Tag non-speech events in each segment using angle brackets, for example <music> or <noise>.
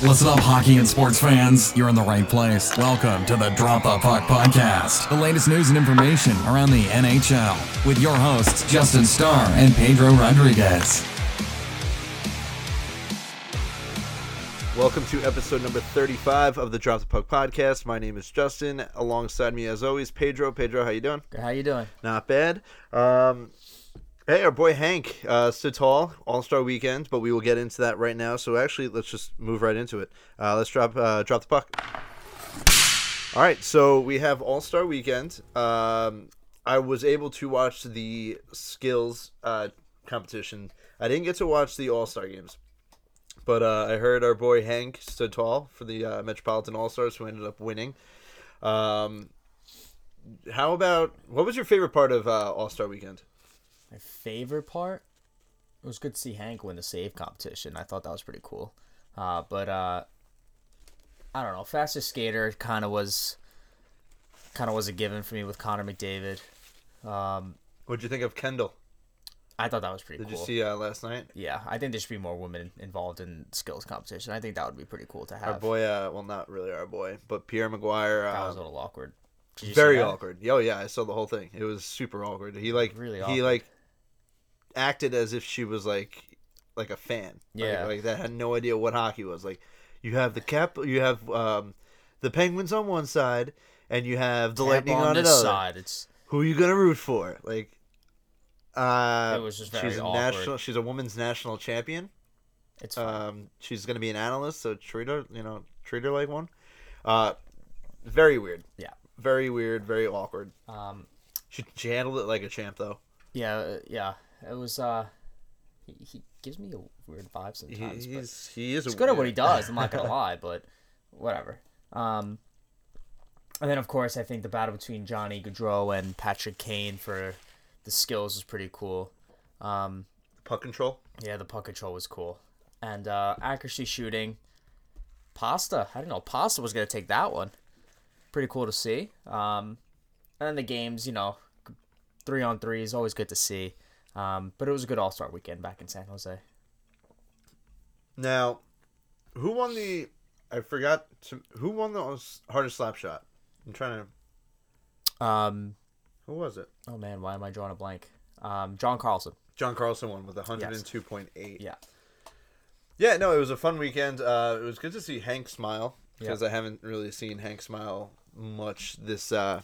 Listen up, hockey and sports fans. You're in the right place. Welcome to the Drop the Puck Podcast, the latest news and information around the NHL, with your hosts, Justin Starr and Pedro Rodriguez. Welcome to episode number 35 of the Drop the Puck podcast. My name is Justin. Alongside me, as always, Pedro. Pedro, how you doing? How you doing? Not bad. Um, hey, our boy Hank uh, stood tall All Star Weekend, but we will get into that right now. So actually, let's just move right into it. Uh, let's drop uh, drop the puck. All right, so we have All Star Weekend. Um, I was able to watch the skills uh, competition. I didn't get to watch the All Star games. But uh, I heard our boy Hank stood tall for the uh, Metropolitan All Stars, who ended up winning. Um, how about what was your favorite part of uh, All Star Weekend? My favorite part it was good to see Hank win the save competition. I thought that was pretty cool. Uh, but uh, I don't know, fastest skater kind of was kind of was a given for me with Connor McDavid. Um, What'd you think of Kendall? I thought that was pretty cool. Did cool. you see uh, last night? Yeah, I think there should be more women involved in skills competition. I think that would be pretty cool to have. Our boy, uh, well, not really our boy, but Pierre McGuire. that Uh, was a little awkward. Did you see very awkward. Oh yeah, I saw the whole thing. It was super awkward. He like Really he like acted as if she was like like a fan. Like- Yeah. like, that had no idea what hockey was. Like you have the cap, you have um, the Penguins on one side, and you have the Cap Lightning on, the another. side. It's Who are you gonna root for? Like, uh, It was just very she's a awkward. national. She's a women's national champion. it's fine. Um, she's gonna be an analyst, so treat her, you know, treat her like one. Uh, very weird. yeah. Very weird. Very awkward. Um, She, she handled it like a champ, though. Yeah, uh, yeah. It was. uh He, he gives me a weird vibe He, sometimes. but he's he is. he's good at what he does. I'm not gonna <laughs> lie, but whatever. Um, and then of course I think the battle between Johnny Gaudreau and Patrick Kane for the skills was pretty cool. Um, Puck control. yeah, the puck control was cool, and uh, accuracy shooting. Pasta, I didn't know Pasta was gonna take that one. Pretty cool to see. Um, and then the games, you know, three on three is always good to see. Um, but it was a good All Star weekend back in San Jose. Now, who won the? I forgot to. Who won the hardest slap shot? I'm trying to. Um, Who was it? oh man, why am I drawing a blank? Um, John Carlson. John Carlson won with 102.8. Yeah. Yeah, no, it was a fun weekend. Uh, it was good to see Hank smile because Yeah. I haven't really seen Hank smile much this uh,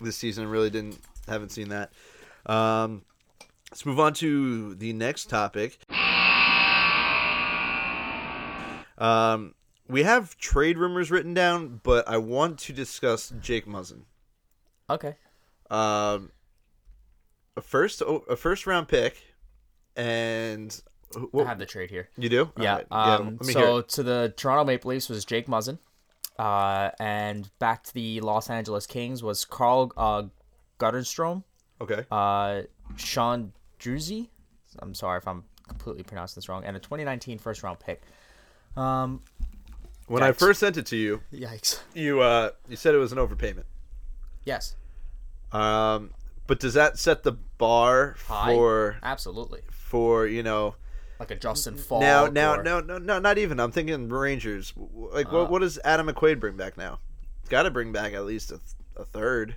this season. I really didn't haven't seen that. Um, let's move on to the next topic. Um, we have trade rumors written down, but I want to discuss Jake Muzzin. Okay. Um, a first a first round pick, and I have the trade here. you do? Yeah. Alright, Um, so to the Toronto Maple Leafs was Jake Muzzin, uh, and back to the Los Angeles Kings was Carl uh, Gutterstrom, okay. uh, Sean Druzy. I'm sorry if I'm completely pronouncing this wrong, and a 2019 first round pick. Um, When I first sent it to you, yikes. you uh you said it was an overpayment. Yes. Um, but does that set the bar High. for Absolutely. for you know Like a Justin Faulk. now now or- no no no not even I'm thinking Rangers like Uh. what what does Adam McQuaid bring back now? Got to bring back at least a, th- a third.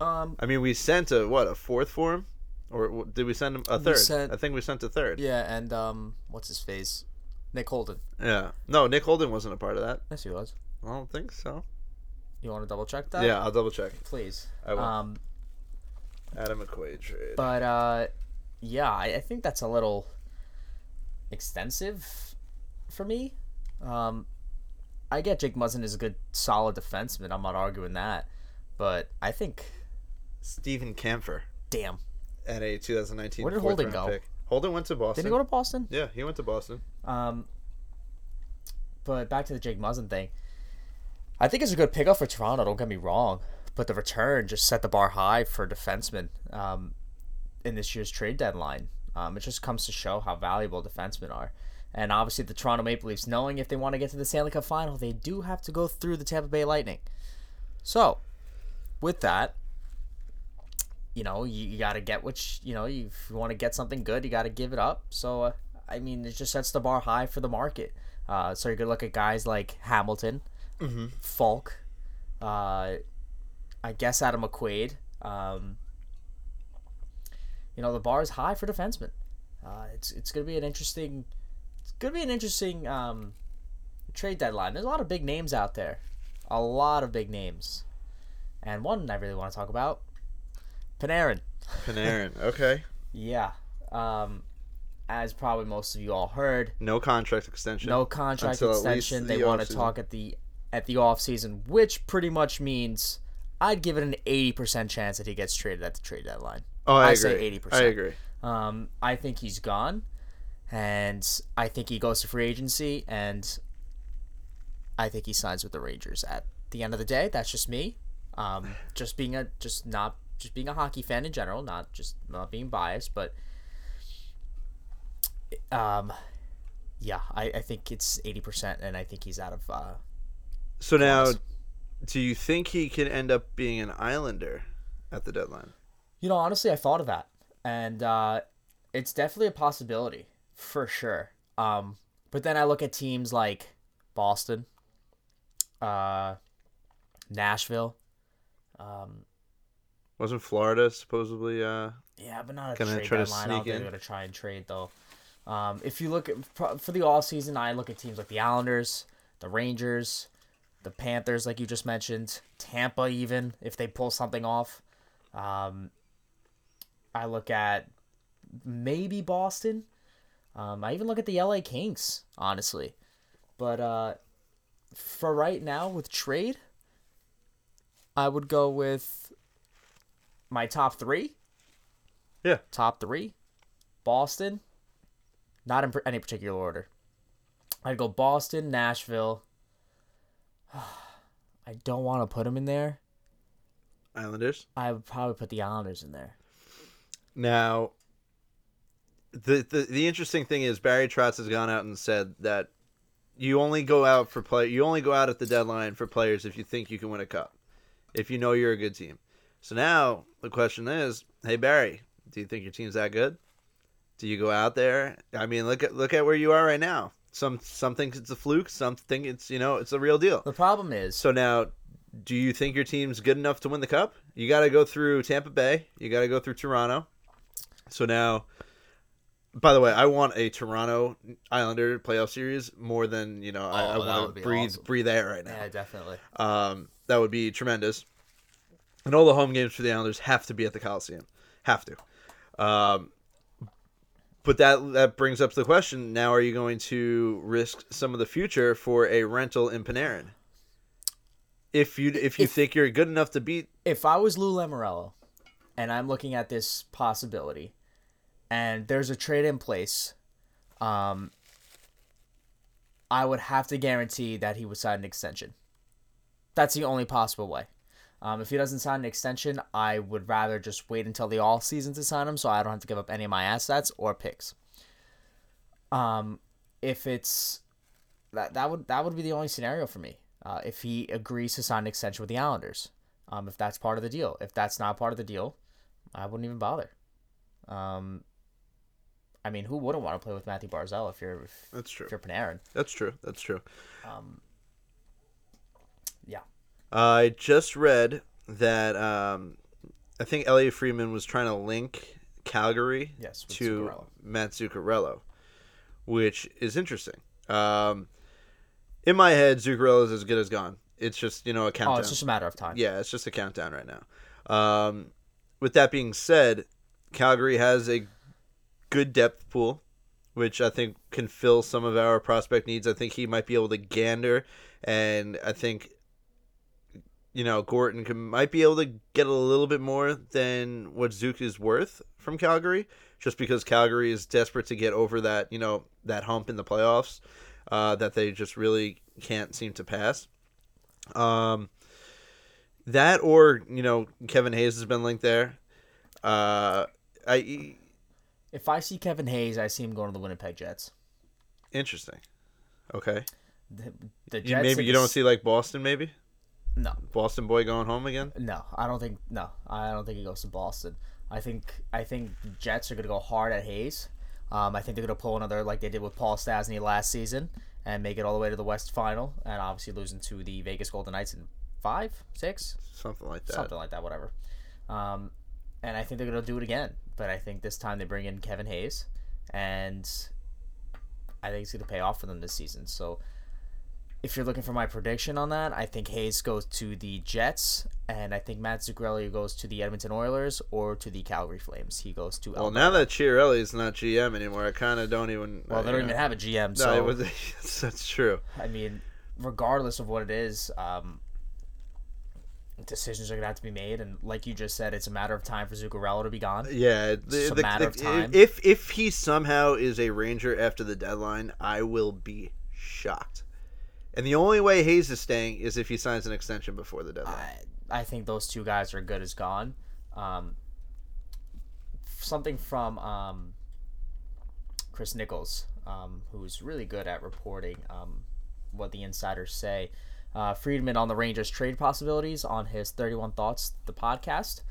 Um, I mean, we sent a what a fourth for him, or did we send him a third? sent- I think we sent a third. yeah, and um, what's his face? Nick Holden. Yeah. No, Nick Holden wasn't a part of that. Yes, he was. I don't think so. You want to double check that? yeah, I'll double check. Please. I will. Um, Adam McQuaid trade. But uh, yeah, I, I think that's a little extensive for me. Um, I get Jake Muzzin is a good, solid defenseman. I'm not arguing that, but I think, Steven Kampfer damn, at a 2019 Where did fourth Holden round go? pick. Holden went to Boston. did he go to Boston? Yeah, he went to Boston. Um, but back to the Jake Muzzin thing. I think it's a good pickup for Toronto. Don't get me wrong, but the return just set the bar high for defensemen um, in this year's trade deadline. Um, it just comes to show how valuable defensemen are. And obviously, the Toronto Maple Leafs, knowing if they want to get to the Stanley Cup final, they do have to go through the Tampa Bay Lightning. So, with that, you know, you, you got to get which, you, you know. You, if you want to get something good, you got to give it up. So, uh, I mean, it just sets the bar high for the market. Uh, so you could look at guys like Hamilton, Faulk, uh, I guess Adam McQuaid. Um, you know the bar is high for defensemen. Uh, it's it's gonna be an interesting it's gonna be an interesting um, trade deadline. There's a lot of big names out there, a lot of big names, and one I really want to talk about, Panarin. Panarin. Okay. <laughs> Yeah. Um, as probably most of you all heard, No contract extension. no contract Until extension. the They want to talk at the at the off season, which pretty much means I'd give it an eighty percent chance that he gets traded at the trade deadline. Oh, I, I agree. say 80%. I agree. Um, I think he's gone, and I think he goes to free agency, and I think he signs with the Rangers. At the end of the day, that's just me. Um, just being a just not just being a hockey fan in general, not just not being biased, but um, yeah, I, I think it's eighty percent, and I think he's out of. Uh, So now, do you think he can end up being an Islander at the deadline? You know, honestly, I thought of that, and uh, it's definitely a possibility for sure. Um, but then I look at teams like Boston, uh, Nashville. Um, Wasn't Florida supposedly? Uh, yeah, but not a Gonna trade try to deadline. I don't sneak think in? they're gonna try and trade though. Um, if you look at for the all season, I look at teams like the Islanders, the Rangers, the Panthers, like you just mentioned, Tampa, even if they pull something off. Um, I look at maybe Boston. Um, I even look at the LA Kings, honestly. But uh, for right now, with trade, I would go with my top three. Yeah. Top three Boston, not in any particular order. I'd go Boston, Nashville. <sighs> I don't want to put them in there. Islanders. I would probably put the Islanders in there. Now, the, the the interesting thing is Barry Trotz has gone out and said that you only go out for play. You only go out at the deadline for players if you think you can win a cup, if you know you're a good team. So now the question is, hey Barry, do you think your team's that good? Do you go out there? I mean, look at look at where you are right now. Some some think it's a fluke. Some think it's you know it's a real deal. The problem is, So now, do you think your team's good enough to win the cup? You got to go through Tampa Bay. You got to go through Toronto. So now, by the way, I want a Toronto Islander playoff series more than you know. I, I Oh, want to breathe awesome. breathe air right now. yeah, definitely. Um, that would be tremendous. And all the home games for the Islanders have to be at the Coliseum. Have to. Um, but that that brings up the question: Now, are you going to risk some of the future for a rental in Panarin? If you if you If- think you're good enough to beat, if I was Lou Lamoriello and I'm looking at this possibility and there's a trade in place, um, I would have to guarantee that he would sign an extension. That's the only possible way. Um, if he doesn't sign an extension, I would rather just wait until the all season to sign him, so I don't have to give up any of my assets or picks. Um, if it's that that would that would be the only scenario for me. Uh, if he agrees to sign an extension with the Islanders, um, if that's part of the deal. If that's not part of the deal, I wouldn't even bother. Um, I mean, who wouldn't want to play with Mathew Barzal if you're if, that's true. if you're Panarin? That's true. That's true. Um. I just read that um, I think Elliotte Friedman was trying to link Calgary Yes, to Zuccarello. Matt Zuccarello, which is interesting. Um, in my head, Zuccarello is as good as gone. It's just you know a countdown. Oh, it's just a matter of time. Yeah, it's just a countdown right now. Um, with that being said, Calgary has a good depth pool, which I think can fill some of our prospect needs. I think he might be able to gander, and I think you know Gorton can, might be able to get a little bit more than what Zook is worth from Calgary, just because Calgary is desperate to get over that you know that hump in the playoffs uh, that they just really can't seem to pass. Um, that or you know Kevin Hayes has been linked there. Uh, I If I see Kevin Hayes, I see him going to the Winnipeg Jets. interesting. Okay, The, the You- Jets. maybe you don't see like Boston, maybe No, Boston boy going home again. no, I don't think. No, I don't think he goes to Boston. I think I think Jets are gonna go hard at Hayes. Um, I think they're gonna pull another like they did with Paul Stastny last season, and make it all the way to the West Final, and obviously losing to the Vegas Golden Knights in five, six, Something like that. something like that, whatever. Um, and I think they're gonna do it again, but I think this time they bring in Kevin Hayes, and I think it's gonna pay off for them this season. So. If you're looking for my prediction on that, I think Hayes goes to the Jets, and I think Matt Zuccarello goes to the Edmonton Oilers or to the Calgary Flames. He goes to Well, Alberta. now that Chiarelli is not GM anymore, I kind of don't even. Well, they don't uh, even have a GM, No, so it was, <laughs> that's true. I mean, regardless of what it is, um, decisions are gonna have to be made, and like you just said, it's a matter of time for Zuccarello to be gone. Yeah, the, just a the- matter the- of time. If if he somehow is a Ranger after the deadline, I will be shocked. And the only way Hayes is staying is if he signs an extension before the deadline. I, I think those two guys are good as gone. Um, something from um, Chris Nichols, um, who's really good at reporting um, what the insiders say. Uh, Friedman on the Rangers trade possibilities on his 31 Thoughts, the podcast.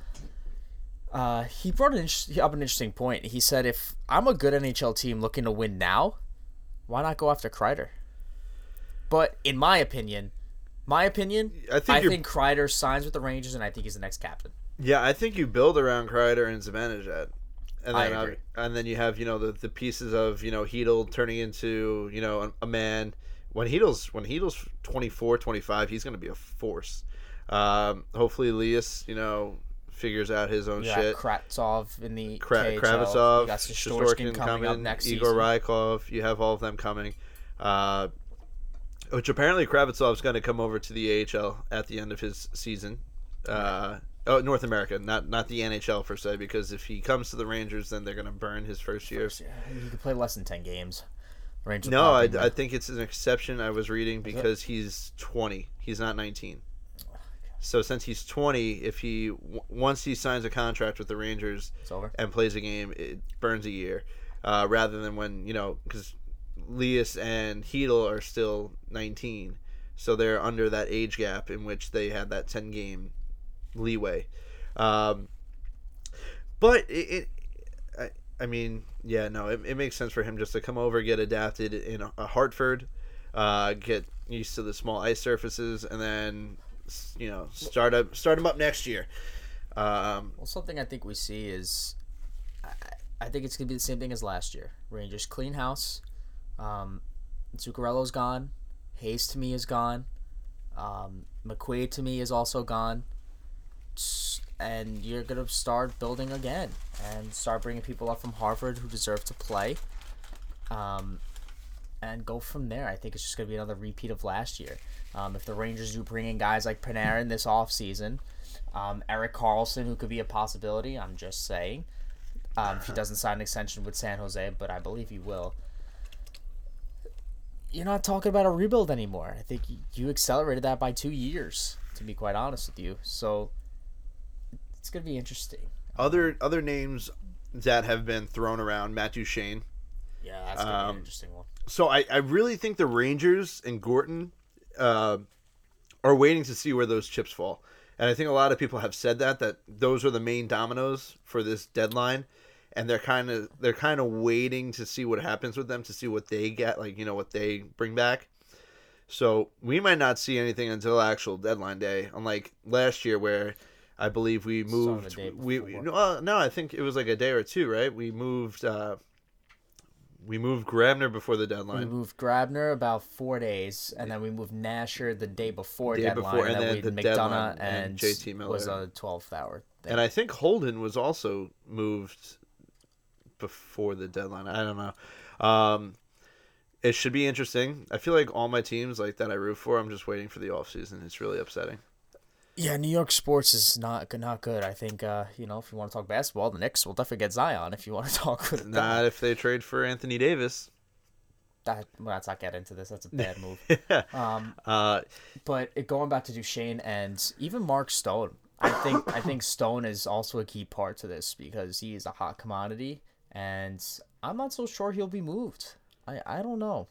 Uh, he brought an up an interesting point. He said, if I'm a good NHL team looking to win now, why not go after Kreider? But in my opinion, my opinion, I think I you're- think Kreider signs with the Rangers, and I think he's the next captain. yeah, I think you build around Kreider and Zibanejad. And I then, uh, agree. and then you have you know the, the pieces of you know Chytil turning into you know a, a man when Chytil's when Chytil's 24, 25, he's going to be a force. Um, hopefully, Elias you know figures out his own shit. got Kravtsov in the Kra- KHL. Kravitsov, You got Shesterkin Shesterkin coming coming, up next Igor season. Rykov. You have all of them coming. Uh, which apparently Kravitsov's going to come over to the AHL at the end of his season. Uh, oh, North America, not not the NHL per se, because if he comes to the Rangers, then they're going to burn his first year. Yeah, You could play less than ten games. Rangers No, I, I think it's an exception. I was reading because he's 20. He's not 19. So since he's 20, if he w- once he signs a contract with the Rangers, and plays a game, it burns a year, uh, rather than when you know because Lias and Chytil are still 19, so they're under that age gap in which they had that 10 game leeway. Um, but it, it I, I mean, yeah, no, it, it makes sense for him just to come over, get adapted in a, a Hartford, uh, get used to the small ice surfaces, and then you know start up start him up next year. Um, Well, something I think we see is, I, I think it's gonna be the same thing as last year. Rangers clean house. Um, Zuccarello's gone. Hayes to me is gone. Um, McQuaid to me is also gone. And you're gonna start building again and start bringing people up from Hartford who deserve to play. Um, and go from there. I think it's just going to be another repeat of last year. Um, if the Rangers do bring in guys like Panarin this offseason, um, Erik Karlsson, who could be a possibility, I'm just saying. Um, if he doesn't sign an extension with San Jose, but I believe he will. You're not talking about a rebuild anymore. I think you accelerated that by two years, to be quite honest with you. So it's going to be interesting. other other names that have been thrown around, Matt Duchene. Yeah, that's going to be Um, an interesting one. So I, I really think the Rangers and Gorton uh, are waiting to see where those chips fall. And I think a lot of people have said that that those are the main dominoes for this deadline, and they're kind of they're kind of waiting to see what happens with them to see what they get, like you know what they bring back. So we might not see anything until actual deadline day, unlike last year where I believe we moved. We no, uh, no, I think it was like a day or two, right? We moved. Uh, we moved Grabner before the deadline. We moved Grabner about four days, and then we moved Nasher the day before Day deadline, before, and and then, then we the McDonagh and, and JT Miller was a twelfth hour. Thing. And I think Holden was also moved before the deadline. I don't know. Um, it should be interesting. I feel like all my teams like that I root for, I'm just waiting for the off season. It's really upsetting. yeah, New York sports is not not good. I think uh, you know if you want to talk basketball, the Knicks will definitely get Zion. If you want to <laughs> talk with Not if they trade for Anthony Davis. that, well, let's not get into this. That's a <laughs> bad move. Um, uh, but it, going back to Duchene and even Mark Stone, I think I think <coughs> Stone is also a key part to this because he is a hot commodity, and I'm not so sure he'll be moved. I I don't know.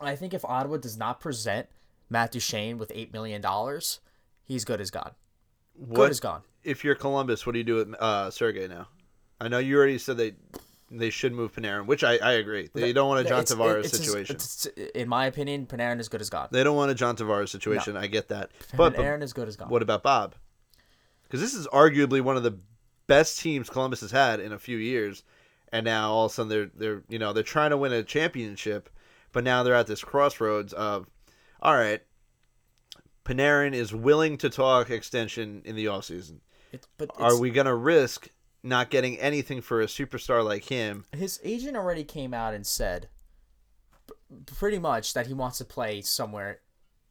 I think if Ottawa does not present Matt Duchene with eight million dollars, he's good as gone. Good as gone. if you're Columbus? What do you do with uh, Sergey now? I know you already said they they should move Panarin, which I, I agree. They don't want a John It's- Tavares it's- it's- situation. in my opinion, Panarin is good as gone. they don't want a John Tavares situation. I get that. But, but Panarin is good as gone. what about Bob? Because this is arguably one of the best teams Columbus has had in a few years, and now all of a sudden they're they're you know they're trying to win a championship, but now they're at this crossroads of, all right, Panarin is willing to talk extension in the offseason. It- but Are we gonna risk not getting anything for a superstar like him? his agent already came out and said pretty much that he wants to play somewhere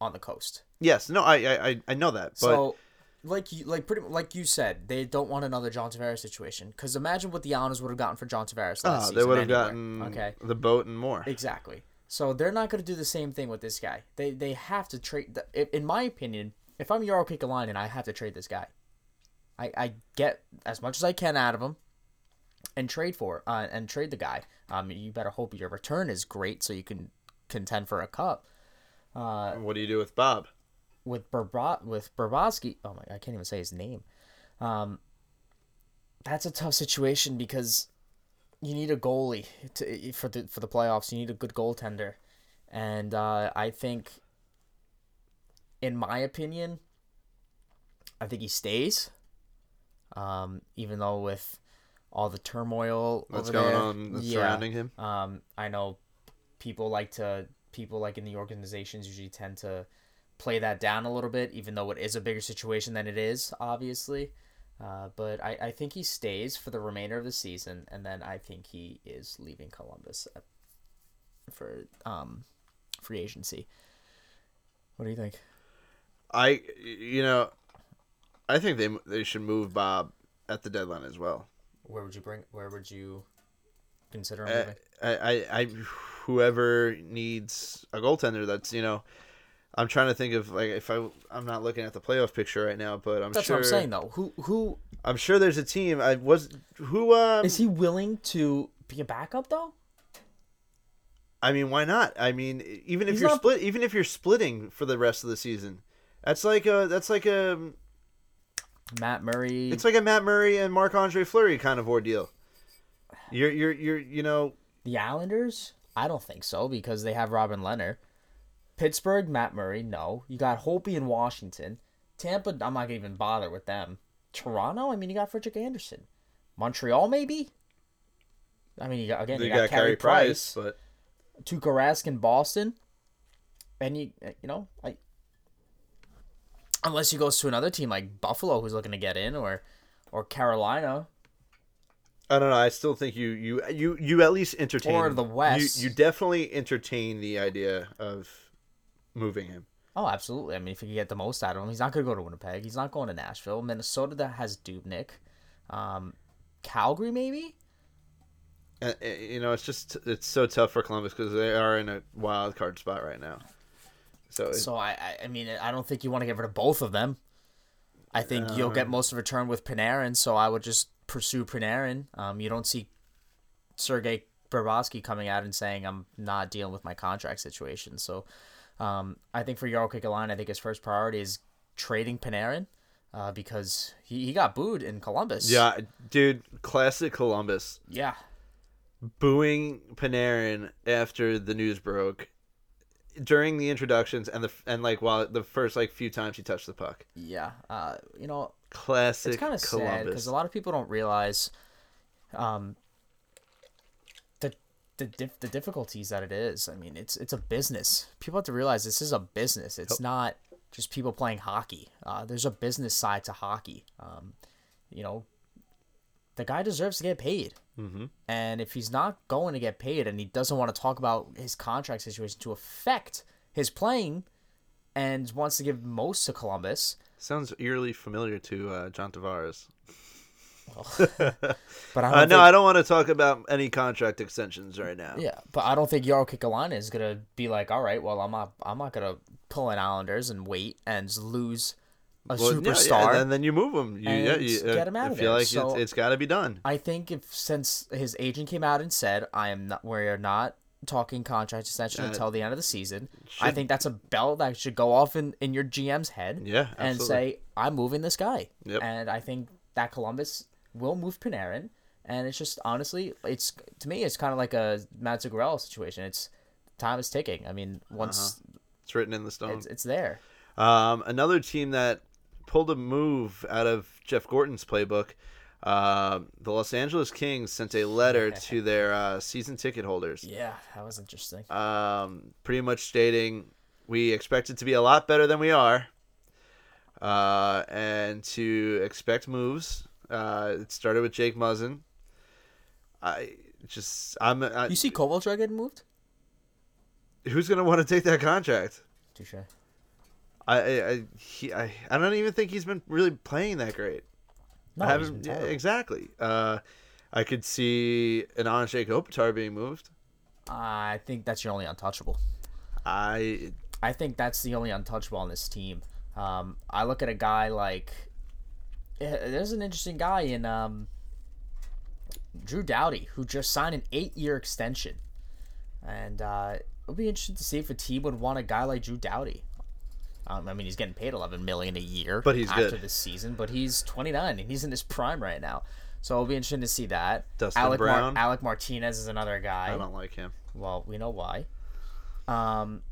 on the coast. Yes, no, I I I- I know that, but so, like you like pretty like you said, they don't want another John Tavares situation. Because imagine what the Islanders would have gotten for John Tavares last ah, season. they would have gotten okay, the boat and more. exactly. So they're not going to do the same thing with this guy. They they have to trade. In my opinion, if I'm Jarmo Kekalainen, I have to trade this guy. I I get as much as I can out of him, and trade for uh, and trade the guy. Um, you better hope your return is great so you can contend for a cup. Uh, what do you do with Bob? With Burba- with Burbatsky. Oh my, I can't even say his name. Um, that's a tough situation because you need a goalie to for the for the playoffs. You need a good goaltender, and uh, I think, in my opinion, I think he stays. Um, even though with all the turmoil What's over going there, on that's yeah, surrounding him? um, I know people like to people like in the organizations usually tend to play that down a little bit, even though it is a bigger situation than it is, obviously. Uh, but I, I think he stays for the remainder of the season, and then I think he is leaving Columbus at, for um, free agency. What do you think? I you know, I think they they should move Bob at the deadline as well. Where would you bring? Where would you consider I, moving? I, I, I whoever needs a goaltender that's you know, I'm trying to think of like if I I'm not looking at the playoff picture right now, but I'm sure. That's sure what I'm saying, though. Who who I'm sure there's a team. I was who um is he willing to be a backup though? I mean, why not? I mean, even if He's you're not- split, even if you're splitting for the rest of the season, that's like a that's like a Matt Murray. it's like a Matt Murray and Marc Andre Fleury kind of ordeal. You're you're you're you know The Islanders? I don't think so because they have Robin Lehner. Pittsburgh, Matt Murray, no. You got Holtby in Washington. Tampa, I'm not gonna even bother with them. Toronto, I mean, you got Frederik Andersen. Montreal, maybe. I mean, you got again, they you got, got, Carey Price, but Tuukka Rask in Boston, and you, eh, you know, I. Unless he goes to another team like Buffalo, who's looking to get in, or, or Carolina, I don't know. I still think you you you you at least entertain Or the West. You, you definitely entertain the idea of moving him. Oh, absolutely. I mean, if you can get the most out of him, he's not going to go to Winnipeg. He's not going to Nashville. Minnesota that has Dubnyk. Um, Calgary, maybe? Uh, uh, you know, it's just it's so tough for Columbus because they are in a wild card spot right now. So, So, I, I, mean, I don't think you want to get rid of both of them. I think you'll get most of return with Panarin, so I would just pursue Panarin. Um, you don't see Sergei Bobrovsky coming out and saying, I'm not dealing with my contract situation. So um, I think for Jarmo Kekalainen, I think his first priority is trading Panarin uh, because he, he got booed in Columbus. yeah, dude, classic Columbus Yeah. booing Panarin after the news broke during the introductions and the and like while the first like few times he touched the puck. Yeah, uh, you know, Classic it's kind of sad because a lot of people don't realize, um, the the dif- the difficulties that it is. I mean, it's it's a business. People have to realize this is a business. It's not just people playing hockey. Uh, there's a business side to hockey. Um, you know, the guy deserves to get paid. Mm-hmm. And if he's not going to get paid and he doesn't want to talk about his contract situation to affect his playing and wants to give most to Columbus, Sounds eerily familiar to uh, John Tavares. <laughs> but I don't Uh, no, think- I don't want to talk about any contract extensions right now. Yeah, but I don't think Jarmo Kekalainen is gonna be like, all right, well, I'm not, I'm not gonna pull in Islanders and wait and lose a Well, yeah, superstar. yeah, and then you move him. You, yeah, you, uh, get him out I of feel there. like So- it's, it's got to be done. I think if since his agent came out and said, I am not, we're not talking contract extension Uh, until the end of the season. I think that's a bell that should go off in, in your GM's head. Yeah, and say, I'm moving this guy. Yep. And I think that Columbus will move Panarin. and it's just honestly, it's to me, it's kind of like a Matt Zuccarello situation. It's time is ticking. I mean, once It's written in the stone. it's it's there. Um, another team that pulled a move out of Jeff Gorton's playbook. Uh, the Los Angeles Kings sent a letter <laughs> to their uh, season ticket holders, Yeah, that was interesting. um, pretty much stating we expect it to be a lot better than we are, uh, and to expect moves. Uh, it started with Jake Muzzin. I just I'm I, You see Kovalchuk getting moved? who's gonna want to take that contract. Touche. I I I, he, I I don't even think he's been really playing that great. No, I haven't been yeah, terrible. exactly. Uh, I could see an Anze Kopitar being moved. I think that's your only untouchable. I I think that's the only untouchable on this team. Um, I look at a guy like there's an interesting guy in um, Drew Doughty who just signed an eight-year extension, and uh, it'll be interesting to see if a team would want a guy like Drew Doughty. Um, I mean, he's getting paid 11 million a year, But he's after good. this season. But he's 29 and he's in his prime right now, so it'll be interesting to see that. Dustin Alec, Brown? Alec Martinez is another guy. I don't like him. Well, we know why. Um,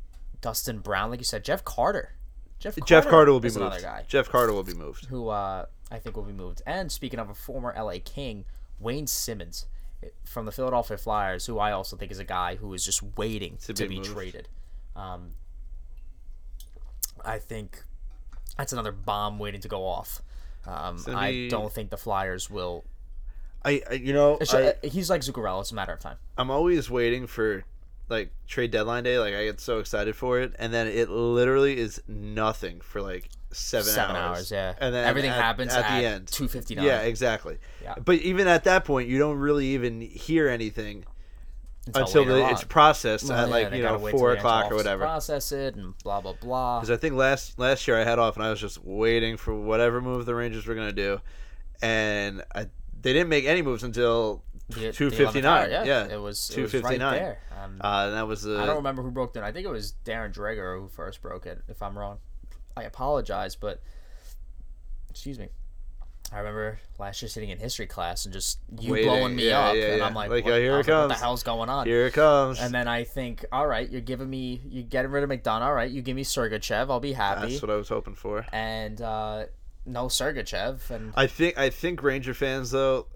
Dustin Brown, like you said, Jeff Carter. Jeff Carter, Jeff Carter will be moved. another guy Jeff Carter will be moved. who uh, I think will be moved. And speaking of a former LA King, Wayne Simmonds eh, from the Philadelphia Flyers, who I also think is a guy who is just waiting to, be be, moved. traded. Um, I think that's another bomb waiting to go off. Um, gonna I be- don't think the Flyers will. I, I you know I, uh, he's like Zuccarello. It's a matter of time. I'm always waiting for like trade deadline day. Like I get so excited for it, and then it literally is nothing for like seven, Seven hours. hours, yeah. and then Everything at, happens at, at the end. 2:59. Yeah, exactly. Yeah. But even at that point, you don't really even hear anything until later the, it's processed Well, at yeah, like you know four o'clock or whatever. Process it and blah blah blah. Because I think last last year I had off and I was just waiting for whatever move the Rangers were gonna do, and I they didn't make any moves until The- the two fifty 11th nine. hour, Yeah, it was two it was right there. Um, Uh, and that was the I don't remember who broke it. I think it was Darren Dreger who first broke it. If I'm wrong, I apologize, but excuse me. I remember last year sitting in history class and just you Waiting, blowing me yeah, up, yeah, and. I'm like, Like, what, oh, here it comes. what the hell's going on? Here it comes. And then I think, all right, you're giving me, you're getting rid of McDonagh, all right? You give me Sergachev, I'll be happy. That's what I was hoping for. and uh, no Sergachev, and I think I think Ranger fans though.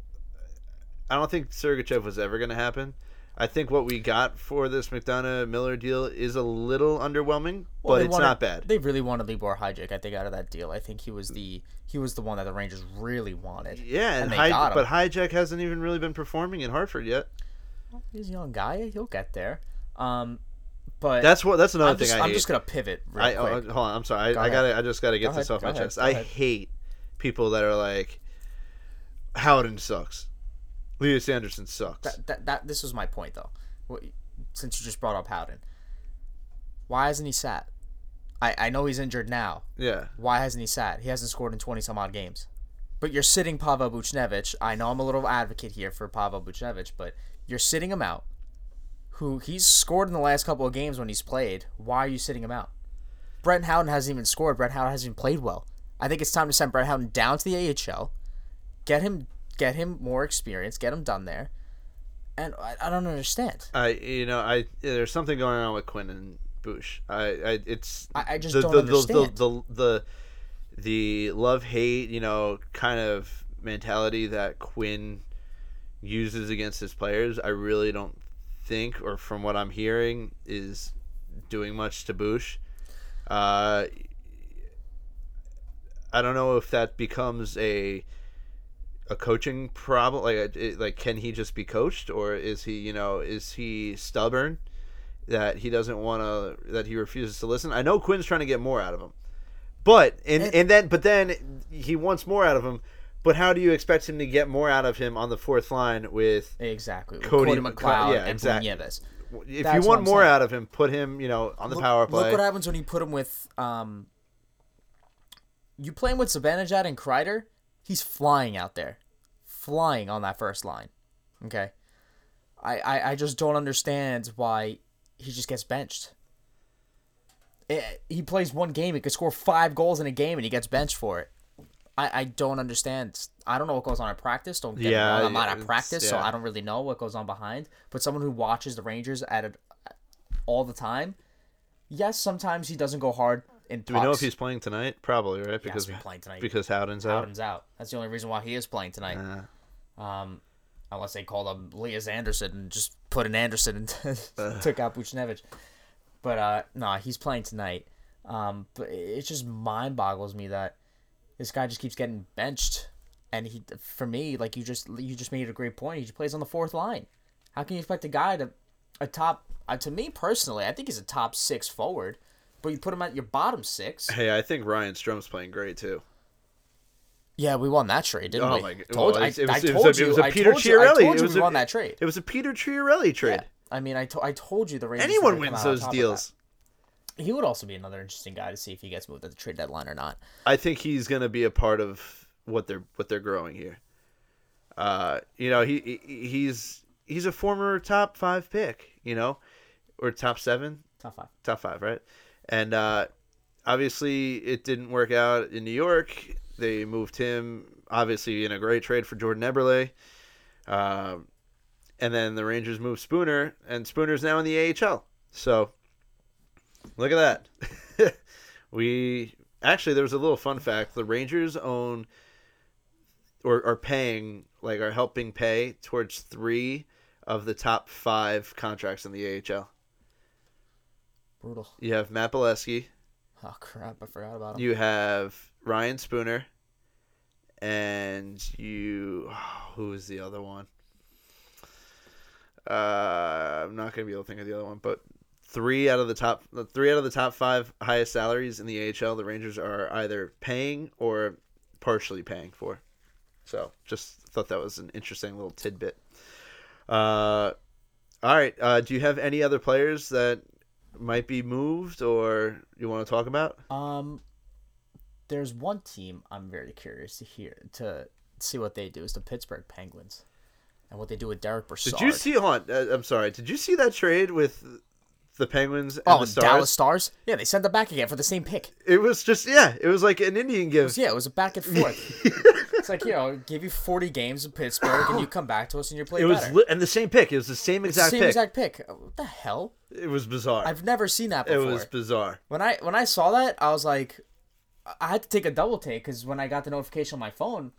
I don't think Sergachev was ever going to happen. I think what we got for this McDonagh Miller deal is a little underwhelming, Well, but it's wanted- not bad. They really wanted Libor Hajek, I think, out of that deal. I think he was the he was the one that the Rangers really wanted. yeah, and, and they Hy- got him. but Hajek hasn't even really been performing in Hartford yet. He's a young guy. He'll get there. Um, but That's what. That's another I'm thing just, I I'm just gonna pivot I, oh, hold on. I'm sorry. Go I, I gotta. I just gotta get Go this ahead, off my ahead, chest. I ahead. hate people that are like, Howden sucks. Elias Anderson sucks. that, that, that this was my point though. Since you just brought up Howden, why hasn't he sat? I I know he's injured now. yeah. Why hasn't he sat? He hasn't scored in twenty some odd games. But you're sitting Pavel Buchnevich. I know I'm a little advocate here for Pavel Buchnevich, but you're sitting him out. Who he's scored in the last couple of games when he's played. Why are you sitting him out? Brent Howden hasn't even scored. Brent Howden hasn't even played well. I think it's time to send Brent Howden down to the AHL, get him get him more experience, get him done there. And I, I don't understand. I you know I there's something going on with Quinn and Bush. I, I it's I- I just the, don't the, understand. The the, the the love hate you know kind of mentality that Quinn uses against his players. I really don't think, or from what I'm hearing, is doing much to Bush. Uh, I don't know if that becomes a a coaching problem like it, like can he just be coached or is he you know is he stubborn that he doesn't want to that he refuses to listen i know quinn's trying to get more out of him but and And- and then but then he wants more out of him but how do you expect him to get more out of him on the fourth line with Exactly. Cody Cody, Mc- McLeod yeah, and exactly. If That's you want more saying. out of him put him you know on the Look- power play Look what happens when you put him with um. You play him with Zibanejad and Kreider, he's flying out there, flying on that first line. Okay, I I, I just don't understand why he just gets benched. Eh, he plays one game, he could score five goals in a game, and he gets benched for it. I, I don't understand. I don't know what goes on at practice. Don't get me Yeah, wrong. I'm not yeah, at practice, so. I don't really know what goes on behind. But someone who watches the Rangers at it all the time, yes, sometimes he doesn't go hard Do we know if he's playing tonight? Probably, right? Because be playing tonight. because Howden's out. Howden's out. That's the only reason why he is playing tonight. Uh, Um, unless they called up Elias Anderson and just put an Anderson and <laughs> <laughs> took out Buchnevich. But uh, no, he's playing tonight. Um, but it just mind boggles me that this guy just keeps getting benched, and he, for me, like you just you just made a great point. He just plays on the fourth line. How can you expect a guy to a top? Uh, to me personally, I think he's a top six forward, but you put him at your bottom six. hey, I think Ryan Strome's playing great too. Yeah, we won that trade, didn't Oh we? my god! Told, well, I, it was, I told you. it was a I Peter told you, I Chiarelli. told it you was we a, won that trade. It was a Peter Chiarelli trade. Yeah. I mean, I, to- I told you the Rangers. Anyone wins those deals. He would also be another interesting guy to see if he gets moved at the trade deadline or not. I think he's going to be a part of what they're what they're growing here. Uh, you know, he, he he's he's a former top five pick. You know, or top seven, Top five. top five, right? And uh, obviously, it didn't work out in New York. They moved him, obviously, in a great trade for Jordan Eberle. Um, and then the Rangers moved Spooner, and Spooner's now in the AHL. So, look at that. <laughs> we actually there was a little fun fact: the Rangers own or are paying, like, are helping pay towards three of the top five contracts in the AHL. Brutal. You have Matt Beleskey. Oh crap! I forgot about him. You have Ryan Spooner, and you <sighs> who is the other one? Uh, I'm not gonna be able to think of the other one, but three out of the top three out of the top five highest salaries in the AHL, the Rangers are either paying or partially paying for. So, just thought that was an interesting little tidbit. Uh, all right. Uh, do you have any other players that might be moved or you want to talk about? Um, there's one team I'm very curious to hear to see what they do is the Pittsburgh Penguins, and what they do with Derek Brassard. Did you see? Hold on, uh, I'm sorry. Did you see that trade with the Penguins and Oh, the Stars? Dallas Stars. Yeah, they sent them back again for the same pick. It was just yeah. It was like an Indian gift. Yeah, it was a back and forth. <laughs> it's like, you know, give you 40 games in Pittsburgh, and you come back to us and you play It was better. li- and the same pick. It was the same exact same pick. exact pick. Uh, What the hell? It was bizarre. I've never seen that it was bizarre. When I when I saw that, I was like, I had to take a double take because when I got the notification on my phone,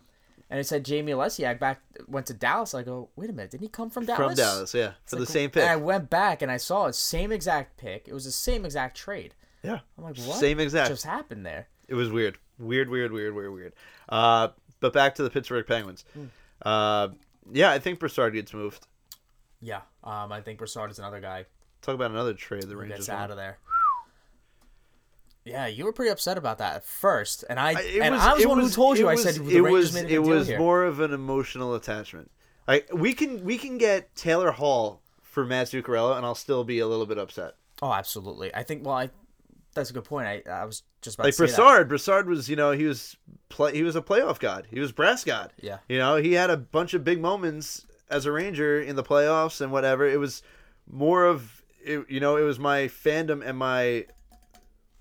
and it said Jamie Lesiak back went to Dallas, I go, wait a minute, didn't he come from Dallas? From Dallas, yeah, for the same pick. And I went back and I saw it, same exact pick. It was the same exact trade. yeah, I'm like, what? Same exact. just happened there. It was weird, weird, weird, weird, weird, weird. Uh, but back to the Pittsburgh Penguins. Hmm. Uh, yeah, I think Brassard gets moved. Yeah, um, I think Brassard is another guy Talk about another trade the Rangers gets out of there. Yeah, you were pretty upset about that at first, and I I- and I was it the one who told you. it I said it was made a big it was here. more of an emotional attachment. Like we can we can get Taylor Hall for Matt Zuccarello, and I'll still be a little bit upset. Oh, absolutely. I think. Well, I that's a good point. I, I was just about Like to say that. Brassard, Brassard was you know he was play he was a playoff god. He was brass god. Yeah. You know he had a bunch of big moments as a Ranger in the playoffs and whatever. It was more of it, you know it was my fandom and my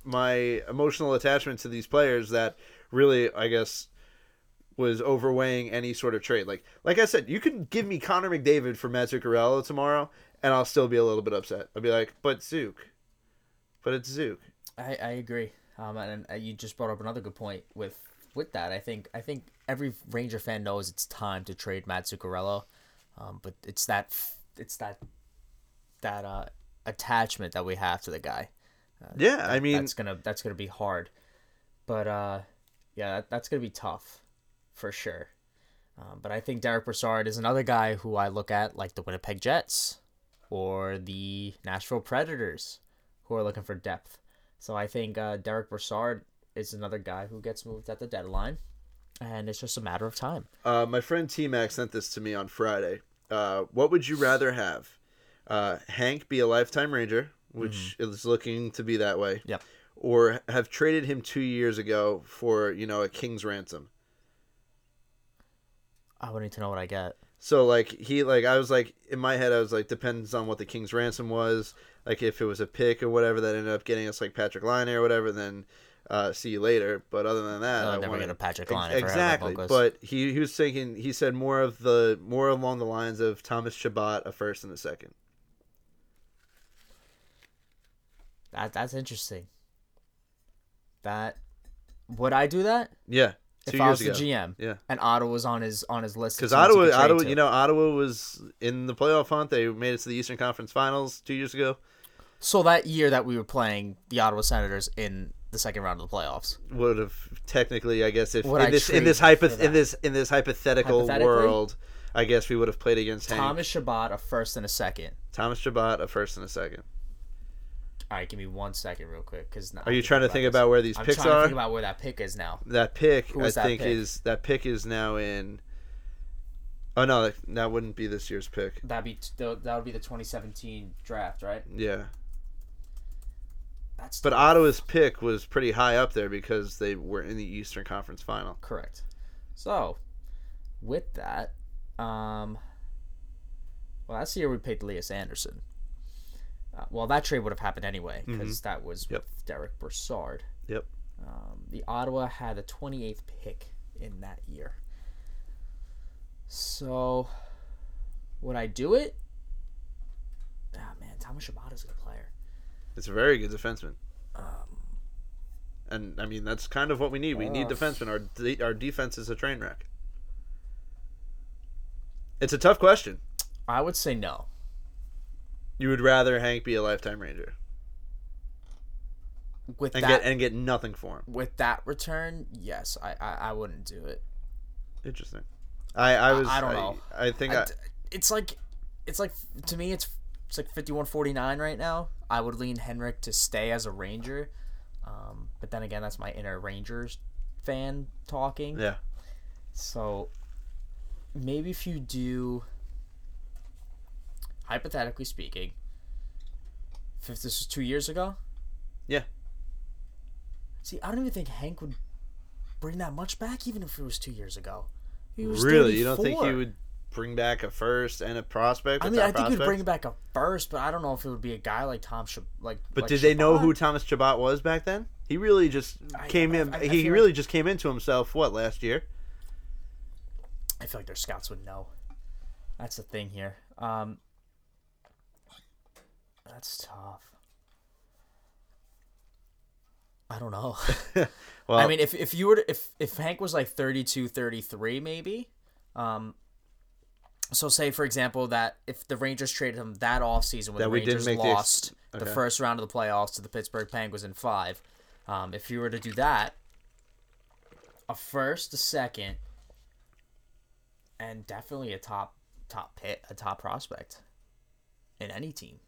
my emotional attachment to these players that really I guess was overweighing any sort of trade. Like like I said, you can give me Connor McDavid for Matt Zuccarello tomorrow, and I'll still be a little bit upset. I'll be like, but Zook, but it's Zook. I, I agree. Um, and, and you just brought up another good point with with that. I think I think every Ranger fan knows it's time to trade Matt Zuccarello, um, but it's that it's that that uh, attachment that we have to the guy. Yeah, I mean, that's gonna that's gonna be hard, but uh, yeah, that, that's gonna be tough, for sure. Um, but I think Derek Brassard is another guy who I look at like the Winnipeg Jets or the Nashville Predators, who are looking for depth. So I think uh, Derek Brassard is another guy who gets moved at the deadline, and it's just a matter of time. Uh, my friend T Mac sent this to me on Friday. Uh, what would you rather have? Uh, Hank be a lifetime Ranger, which is looking to be that way, Yep. or have traded him two years ago for you know a king's ransom. I would need to know what I get. So like he like I was like in my head I was like depends on what the king's ransom was like if it was a pick or whatever that ended up getting us like Patrik Laine or whatever then uh, see you later. But other than that, They'll I never wanna- get a Patrik Laine exactly. But he he was thinking he said more of the more along the lines of Thomas Chabot a first and a second. That, that's interesting. That would I do that Yeah, two if I years was the ago. GM? Yeah. And Ottawa was on his on his list. Because Ottawa, Ottawa, to. you know, Ottawa was in the playoff hunt. They made it to the Eastern Conference Finals two years ago. So that year that we were playing the Ottawa Senators in the second round of the playoffs. Would have technically, I guess, if Would in I this in this hypo- in this in this hypothetical world, I guess we would have played against Hank. Thomas Chabot, a first and a second. Thomas Chabot a first and a second. All right, give me one second, real quick, because Are you trying to think about where these I'm picks trying to are? think about where that pick is now. That pick, I that think, pick? is that pick is now in. Oh no, that, that wouldn't be this year's pick. That'd be that would be the 2017 draft, right? Yeah, That's but Ottawa's pick was pretty high up there because they were in the Eastern Conference Final. correct. So, with that, um, well, that's the year we paid Lias Andersson. Uh, well, that trade would have happened anyway because that was Mm-hmm. Yep. with Derek Brassard. Yep. Um, the Ottawa had the 28th pick in that year. So, would I do it? Ah, man, Thomas Chabot is a good player. It's a very good defenseman. Um, And I mean that's kind of what we need. We need Ugh. defensemen. Our de- our defense is a train wreck. It's a tough question. I would say no. You would rather Hank be a lifetime Ranger With and that, get and get nothing for him. with that return, yes, I, I, I wouldn't do it. Interesting. I I was I don't know. I, think I I, d- it's like, it's like to me, it's it's like 51-49 right now. I would lean Henrik to stay as a Ranger, um, but then again, that's my inner Rangers fan talking. yeah. So maybe if you do, hypothetically speaking, if this was two years ago. Yeah. See, I don't even think Hank would bring that much back, even if it was two years ago. He was Really, you don't think he would bring back a first and a prospect? I mean, I think he'd bring back a first, but I don't know if it would be a guy like Tom. Sh- like, But like did they know who Thomas Chabot was back then? He really just I- came I- in. I- he really just came into himself. What last year? I feel like their scouts would know. That's the thing here. Um, that's tough. I don't know. <laughs> Well, I mean, if if you were to, if if Hank was like 32, 33 maybe, um, so say for example that if the Rangers traded him that offseason when That the we didn't Rangers make the ex- lost the first round of the playoffs to the Pittsburgh Penguins in five, um, if you were to do that, a first, a second, and definitely a top top pit, a top prospect in any team.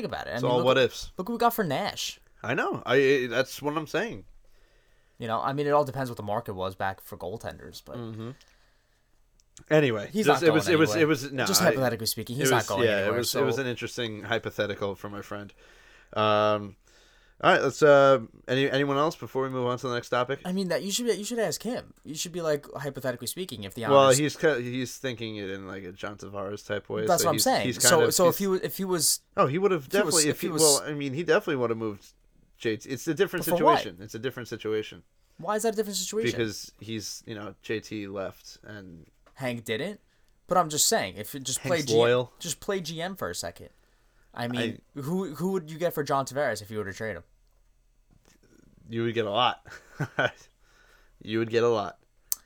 Think about it. I it's mean, all what ifs. look what we got for Nash. I know. I that's what I'm saying. You know, I mean, it all depends what the market was back for goaltenders, but Anyway, he's just- not it was going it was anywhere. it was no. just I- hypothetically speaking, he's was, not going yeah, anywhere. it was so, it was an interesting hypothetical from my friend. Um, all right, let's. Uh, any anyone else before we move on to the next topic? I mean, that you should you should ask him. You should be like hypothetically speaking, if the Well, Islanders- he's he's thinking it in like a John Tavares type way. that's so what I'm saying. So of- so if he was if he was oh he would have he was- definitely if if he, well I mean he definitely would have moved JT. It's a different for what? situation. It's a different situation why is that a different situation? because he's you know JT left and Hank didn't. But I'm just saying, if you just play Hank's GM, loyal. just play GM for a second. I mean, who who would you get for John Tavares if you were to trade him? You would get a lot. <laughs> you would get a lot.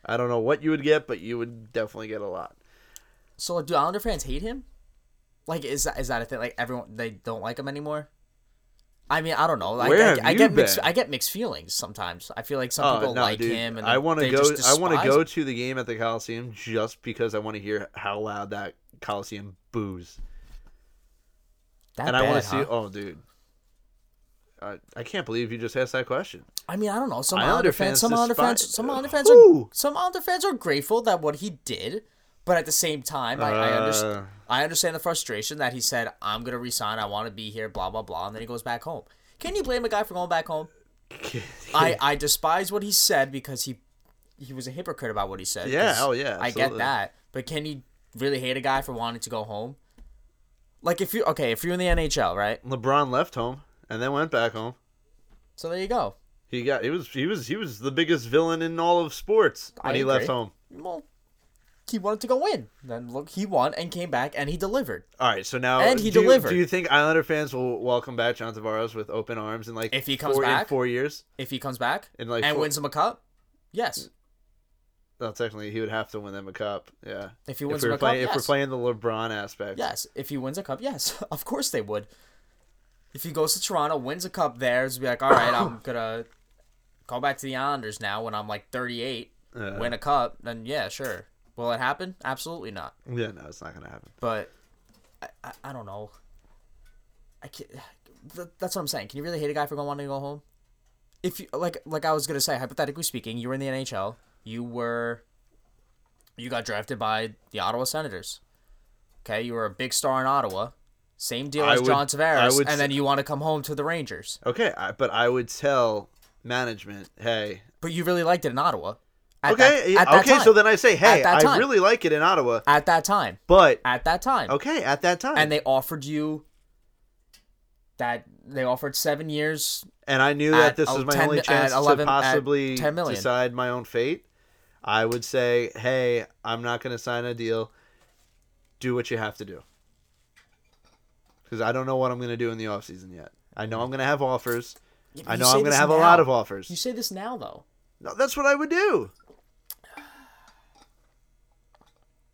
I don't know what you would get, but you would definitely get a lot. So do Islander fans hate him? Like, is that is that a thing? Like everyone they don't like him anymore. I mean, I don't know. I, Where I, have I you get mixed. I get mixed feelings sometimes. I feel like some Oh people no, like dude! him, and I want to go. I want to go him. to the game at the Coliseum just because I want to hear how loud that Coliseum boos, That and I want bad, to see. Oh, dude, I, I can't believe you just asked that question. I mean, I don't know. Some Islander Islander fans, some Islander fans, some Islander fans Who? are some Islander fans are grateful that what he did, but at the same time, I, I understand. Uh. I understand the frustration that he said, "I'm gonna resign. I want to be here." Blah blah blah, and then he goes back home. Can you blame a guy for going back home? <laughs> I I despise what he said because he he was a hypocrite about what he said. Yeah, oh, yeah, I get that, but can you really hate a guy for wanting to go home? Like if you okay, if you're in the NHL, right? LeBron left home and then went back home. So there you go. He got he was he was he was the biggest villain in all of sports when I he left home. Well, he wanted to go win. Then look, he won and came back and he delivered. All right, so now And he do you- delivered. do you think Islander fans will welcome back John Tavares with open arms in like If he comes four, in back? four years? If he comes back In like and four- wins him a cup, yes. No, technically he would have to win them a cup. Yeah. If he If wins him a cup, if we're playing the LeBron aspect. Yes, if he wins a cup, yes, <laughs> of course they would. If he goes to Toronto, wins a cup there, it's be like, all right, I'm <coughs> gonna go back to the Islanders now when I'm like 38, Yeah. win a cup. Then yeah, sure. Will it happen? Absolutely not. Yeah, no, it's not gonna happen. But I, I, I don't know. I can't. <sighs> That's what I'm saying. Can you really hate a guy for going wanting to go home? If you like, like I was gonna say, hypothetically speaking, you were in the NHL. You were. You got drafted by the Ottawa Senators. Okay, you were a big star in Ottawa. Same deal I as would- John Tavares, and s- then you want to come home to the Rangers. Okay, I, but I would tell management, hey, But you really liked it in Ottawa. Okay, that- at that okay. So then I say, hey, I really like it in Ottawa, at that time, but at that time, okay, at that time, and they offered you that they offered seven years and I knew at that this oh, was my 10 only chance 11 to possibly 10 million. decide my own fate, I would say, hey, I'm not going to sign a deal. Do what you have to do. Because I don't know what I'm going to do in the offseason yet. I know I'm going to have offers. Yeah, I know I'm going to have a lot of offers. You say this now, though. No, that's what I would do.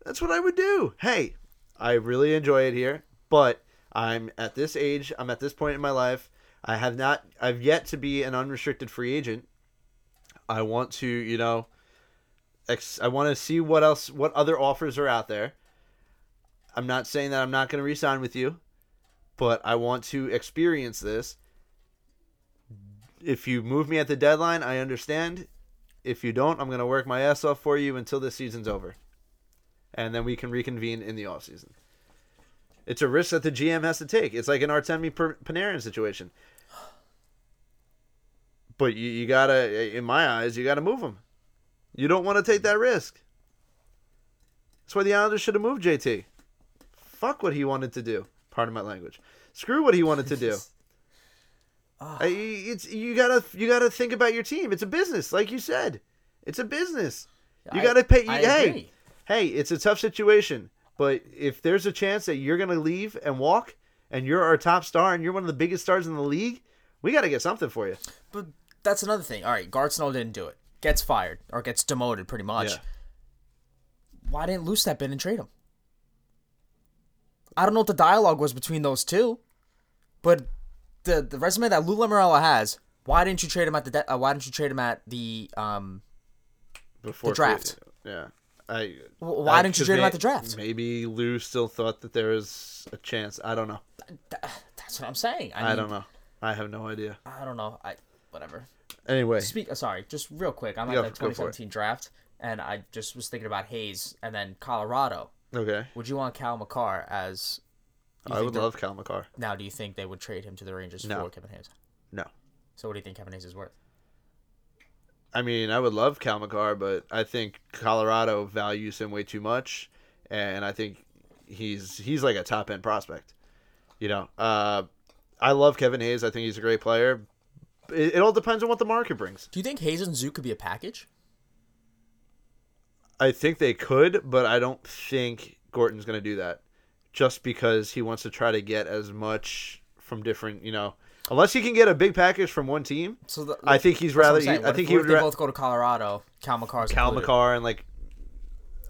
That's what I would do. Hey, I really enjoy it here, but I'm at this age, I'm at this point in my life. I have not I've yet to be an unrestricted free agent. I want to, you know, ex- I want to see what else what other offers are out there. I'm not saying that I'm not going to re-sign with you, but I want to experience this. If you move me at the deadline, I understand. If you don't, I'm going to work my ass off for you until the season's over. And then we can reconvene in the offseason. It's a risk that the GM has to take. It's like an Artemi Panarin situation. But you, you got to, in my eyes, you got to move him. You don't want to take that risk. That's why the Islanders should have moved JT. Fuck what he wanted to do. Pardon my language. Screw what he wanted to do. <laughs> I- it's you gotta you gotta think about your team. It's a business, like you said. It's a business. You I- gotta pay. I hey, agree. hey, it's a tough situation, but if there's a chance that you're gonna leave and walk, and you're our top star, and you're one of the biggest stars in the league, we gotta get something for you. But that's another thing. All right, Garth didn't do it. Gets fired or gets demoted, pretty much. Yeah. Why didn't Lou step in and trade him? I don't know what the dialogue was between those two, but the the resume that Lou Lamoriello has. Why didn't you trade him at the? De- uh, why didn't you trade him at the? Um, Before draft. Yeah. I. Why I- didn't you trade him at the draft? Maybe Lou still thought that there was a chance. I don't know. that's what I'm saying. I, I, mean, don't know. I have no idea. I don't know. I whatever. Anyway, Speak. uh, Sorry, just real quick. I'm Go- at the go 2017 draft, and I just was thinking about Hayes and then Colorado. Okay. Would you want Cale Makar as? I would love Cale Makar. Now, do you think they would trade him to the Rangers No. for Kevin Hayes? No. So, what do you think Kevin Hayes is worth? I mean, I would love Cale Makar, but I think Colorado values him way too much, and I think he's he's like a top end prospect. You know, uh, I love Kevin Hayes. I think he's a great player. It, it all depends on what the market brings. Do you think Hayes and Zoo could be a package? I think they could, but I don't think Gorton's going to do that, just because he wants to try to get as much from different. You know, unless he can get a big package from one team. So the, I think he's that's what I'm rather. saying. I think if, he would they ra- both go to Colorado. Cale Makar's Cale? Makar and like.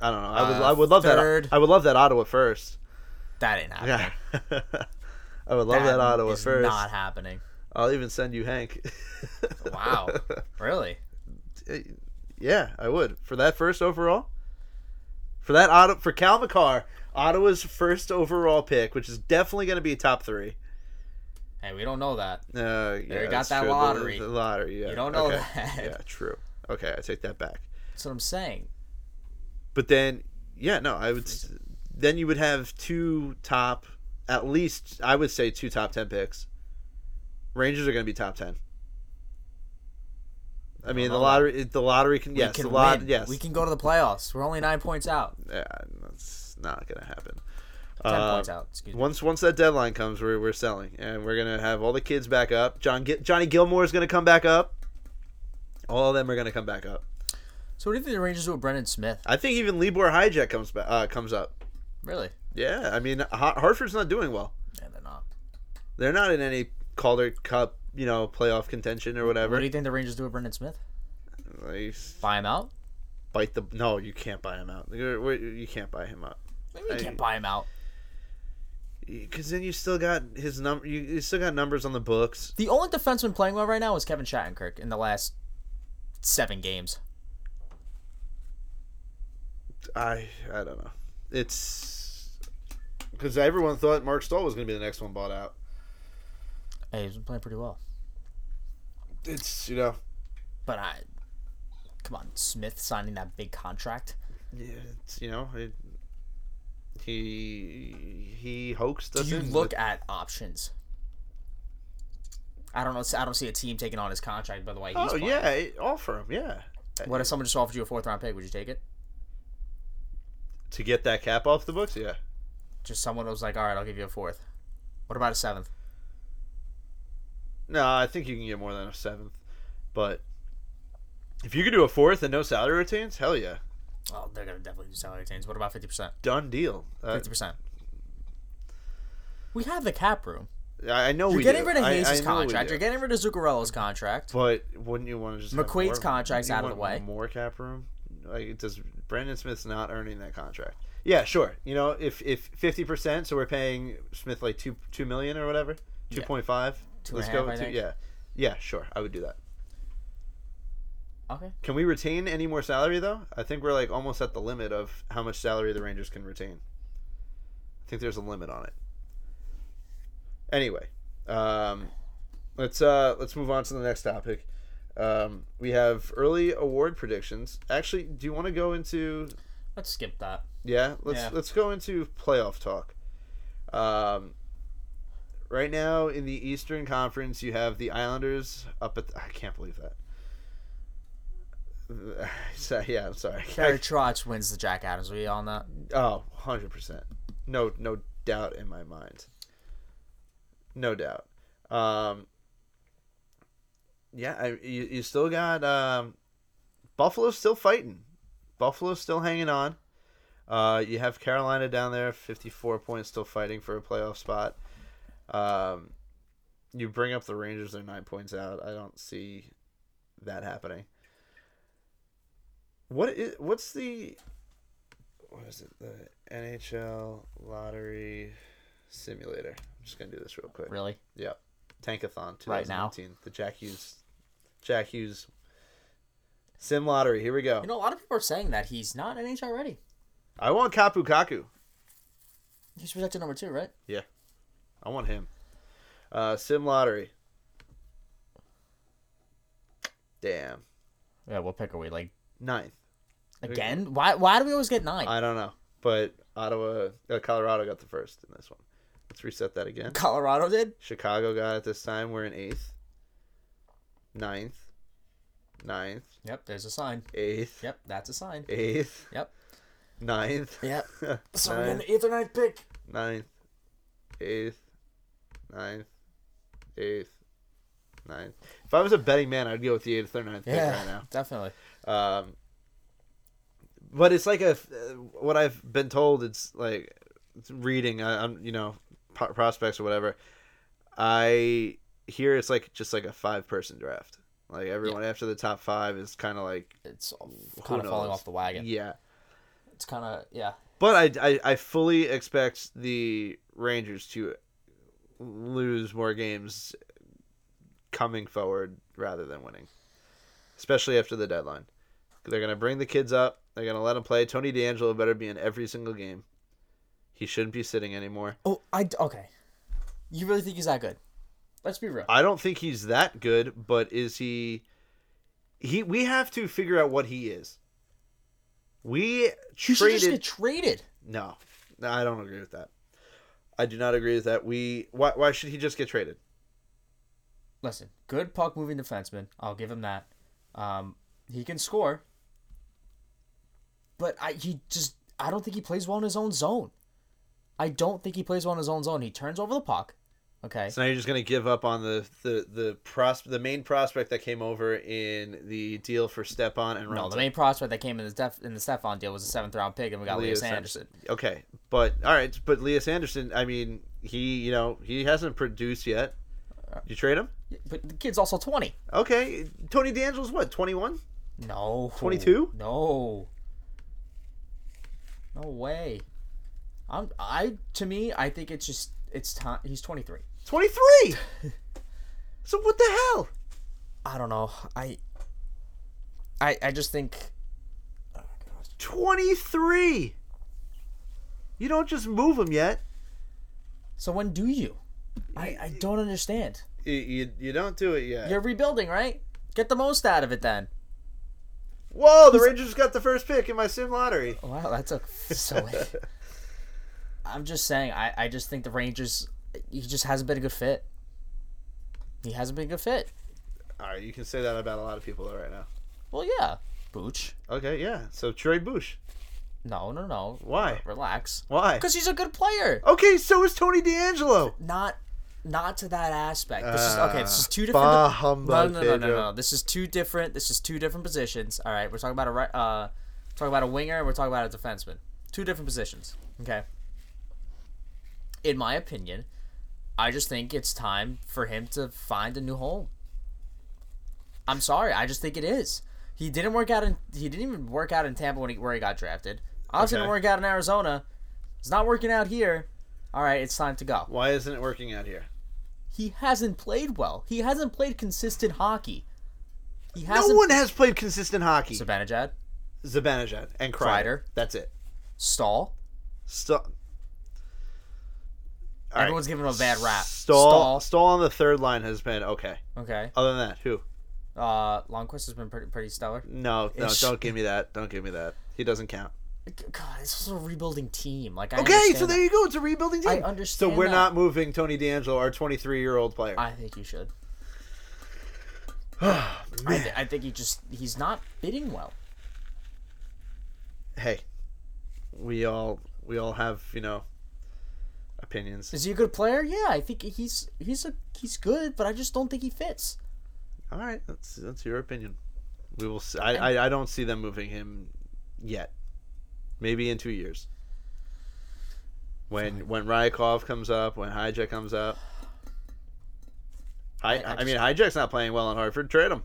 I don't know. I would. Uh, I would love third. that. I would love that Ottawa first. That ain't happening. Yeah. <laughs> I would love that, Ottawa is first. Not happening. I'll even send you Hank. <laughs> Wow. really? Yeah, I would for that first overall. For that Ottawa for Cale Makar, Ottawa's first overall pick, which is definitely going to be top three. Hey, we don't know that. Uh, yeah, got that true. Lottery. The, lottery. Yeah. You don't know okay. that. Yeah, true. Okay, I take that back. That's what I'm saying. But then, yeah, no, I would. Then you would have two top, at least I would say two top ten picks. Rangers are going to be top ten. I mean, the lottery. The lottery can. Yes, we can the lot. win. Yes, We can go to the playoffs. We're only nine points out. Yeah, that's not going to happen. Ten Uh, points out. Excuse me. Once once that deadline comes, we're, we're selling, and we're gonna have all the kids back up. John Johnny Gilmour is gonna come back up. All of them are gonna come back up. So what do you think the Rangers do with Brendan Smith? I think even Libor Hajek comes back uh, comes up. Really? Yeah, I mean Hartford's not doing well. Yeah, they're not. They're not in any Calder Cup, you know, playoff contention or whatever. What do you think the Rangers do with Brendan Smith? They Buy him out? bite the no, you can't buy him out. You're- You can't buy him out Maybe you I- can't buy him out. because then you still got his number. You, you still got numbers on the books. The only defenseman playing well right now is Kevin Shattenkirk in the last seven games. I I don't know. It's because everyone thought Marc Staal was going to be the next one bought out. Hey, he's been playing pretty well. It's you know But I, come on, Smith signing that big contract. yeah, it's you know it, he he hoaxed Do us you look with- at options? I don't know. I don't see a team taking on his contract. By the way, he's Oh yeah, it- offer him yeah. What if someone just offered you a fourth round pick? Would you take it? to get that cap off the books? Yeah. Just someone was like, "All right, I'll give you a fourth. What about a seventh? No, I think you can get more than a seventh, but if you could do a fourth and no salary retains, hell yeah, Oh, they're gonna definitely do salary retains. What about fifty percent? done deal. Uh, Fifty percent. We have the cap room. I know You're we getting do. rid of Hayes' contract. You're getting rid of Zuccarello's contract. But wouldn't you want to just McQuaid's contract's out of the way. More cap room. Like does Brendan Smith's not earning that contract? Yeah, sure. You know, if if fifty percent, so we're paying Smith like two two million or whatever, two point five. Two Let's and a go. half, I with two, think. yeah, yeah, sure. I would do that. Okay. Can we retain any more salary though? I think we're like almost at the limit of how much salary the Rangers can retain. I think there's a limit on it. Anyway, um, let's uh, let's move on to the next topic. Um, we have early award predictions. Actually, do you want to go into? Let's skip that. Yeah, let's Yeah. let's go into playoff talk. Um, right now in the Eastern Conference, you have the Islanders up at. The, I can't believe that. <laughs> So, yeah, I'm sorry. Barry Trotz wins the Jack Adams. We on that? Oh, 100%. No no doubt in my mind. No doubt. Um Yeah, I, you, you still got um Buffalo's still fighting. Buffalo's still hanging on. Uh you have Carolina down there 54 points still fighting for a playoff spot. Um you bring up the Rangers they're 9 points out. I don't see that happening. What is what's the what is it? The NHL lottery simulator. I'm just gonna do this real quick. Really? Yep. Tankathon 2019. Right now? The Jack Hughes Jack Hughes Sim lottery. Here we go. You know, a lot of people are saying that he's not NHL ready. I want Kaapo Kakko. He's projected number two, right? I want him. Uh, Sim lottery. Damn. Yeah. What pick are we like Ninth. again? Why? Why do we always get nine? I don't know, but Ottawa, uh, Colorado got the first in this one. Let's reset that again. Colorado did. Chicago got it this time. We're in eighth, ninth, ninth, Yep. There's a sign. eighth, Yep. That's a sign. eighth, Yep. ninth, Yep. <laughs> So we're Nine. getting the eighth or ninth pick. ninth, eighth, ninth, eighth, ninth. If I was a betting man, I'd go with the eighth or ninth pick Yeah. right now. <laughs> Definitely. Um, but it's like a what I've been told. It's like it's reading. I, you know prospects or whatever. I hear it's like just like a five person draft. Like everyone after the top five is kind of like It's kind of falling off the wagon. yeah. It's kind of yeah. But I, I I fully expect the Rangers to lose more games coming forward rather than winning, especially after the deadline. They're gonna bring the kids up. They're gonna let them play. Tony DeAngelo better be in every single game. He shouldn't be sitting anymore. Oh, I okay. You really think he's that good? Let's be real. I don't think he's that good, but is he? He we have to figure out what he is. We traded. just get traded. No, no, I don't agree with that. I do not agree with that. We why why should he just get traded? Listen, good puck moving defenseman. I'll give him that. Um, he can score, but I he just I don't think he plays well in his own zone. I don't think he plays well in his own zone. He turns over the puck. Okay. So now you're just gonna give up on the the the pros the main prospect that came over in the deal for Stepan and No, the main prospect that came in the Steph, in the Stepan deal was a seventh round pick, and we got Lias Andersson. Okay, but all right, but Lias Andersson. I mean, he you know he hasn't produced yet. Uh, you trade him? But the kid's also twenty. Okay, Tony DeAngelo's what? Twenty one? No. 22? No. No way. I'm I to me I think it's just it's time he's Twenty three. So what the hell? I don't know. I I I just think Twenty three. You don't just move him yet. so when do you? I I don't understand. You you, you don't do it yet. You're rebuilding, right? Get the most out of it then. Whoa! The Rangers got the first pick in my sim lottery. Wow, that's a so <laughs> I'm just saying I I just think the Rangers he just hasn't been a good fit. He hasn't been a good fit. All right, you can say that about a lot of people though right now. Well, yeah. Booch. Okay, yeah. So trade Booch. No, no, no. Why? Relax. Why? Because he's a good player. Okay, so is Tony DeAngelo. Not, not to that aspect. This is okay. This is two Bah different. No, humbug, no, no, no, Pedro. no. This is two different. This is two different positions. All right, we're talking about a right. Uh, talking about a winger. and We're talking about a defenseman. Two different positions. Okay. In my opinion, I just think it's time for him to find a new home. I'm sorry. I just think it is. He didn't work out in. He didn't even work out in Tampa when he where he got drafted. Obviously, Okay. didn't work out in Arizona. It's not working out here. All right, it's time to go. Why isn't it working out here? He hasn't played well. He hasn't played consistent hockey. He No hasn't. No one has played consistent hockey. Zibanejad, Zibanejad and Kreider. Kreider. That's it. Staal. Staal. Everyone's giving him a bad rap. Staal. Staal. Staal on the third line has been okay. Okay. Other than that, who? Uh, Lundqvist has been pretty pretty stellar. No, no, Ish. don't give me that. Don't give me that. He doesn't count. God, this is a rebuilding team. Like I Okay, so there that. you go. It's a rebuilding team. I understand. So we're that. not moving Tony DeAngelo, our 23 year old player. I think you should. <sighs> I, th- I think he just he's not fitting well. hey, we all we all have you know opinions. Is he a good player? Yeah, I think he's he's a he's good, but I just don't think he fits. All right, that's that's your opinion. We will. See. I, I I don't see them moving him yet. Maybe in two years. When when Rykov comes up, when Hajek comes up. Hi, I- I I, mean, Hajek's not playing well in Hartford. Trade him.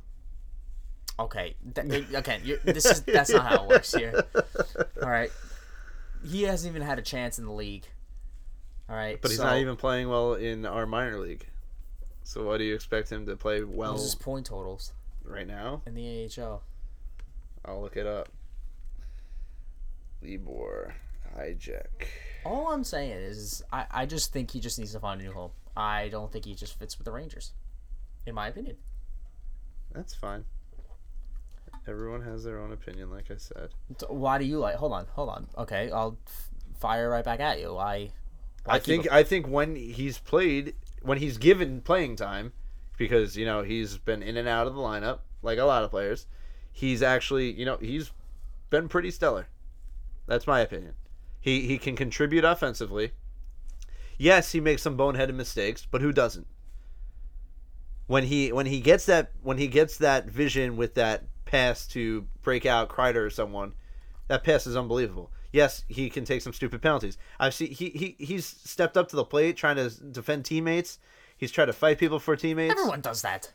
Okay, th- okay, this is that's not how it works here. <laughs> All right, he hasn't even had a chance in the league. All right, But he's so not even playing well in our minor league. So what do you expect him to play well What's his point totals right now? in the AHL? I'll look it up. Libor Hajek. All I'm saying is, I, I just think he just needs to find a new home. I don't think he just fits with the Rangers, in my opinion. That's fine. Everyone has their own opinion, like I said. Why do you like? Hold on, hold on. Okay, I'll f- fire right back at you. Why? I think? I think when he's played, when he's given playing time, because you know he's been in and out of the lineup like a lot of players, he's actually you know he's been pretty stellar. That's my opinion. He he can contribute offensively. Yes, he makes some boneheaded mistakes, but who doesn't? When he when he gets that when he gets that vision with that pass to break out Kreider or someone, that pass is unbelievable. Yes, he can take some stupid penalties. I've seen he, he he's stepped up to the plate trying to defend teammates. He's tried to fight people for teammates. everyone does that.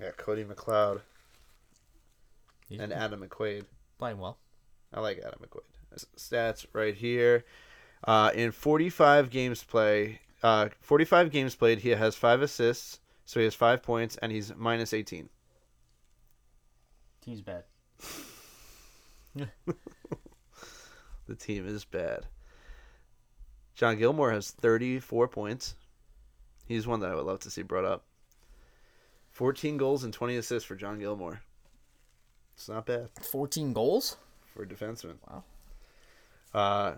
Yeah, Cody McLeod He's and Adam McQuaid. playing well. I like Adam McQuaid. Stats right here. Uh, in 45 games play, uh, 45 games played, he has five assists, so he has five points, and he's minus 18. Team's bad. <laughs> <laughs> The team is bad. John Gilmour has 34 points. He's one that I would love to see brought up. 14 goals and 20 assists for John Gilmour. It's not bad 14 goals. for a defenseman. Wow. Uh,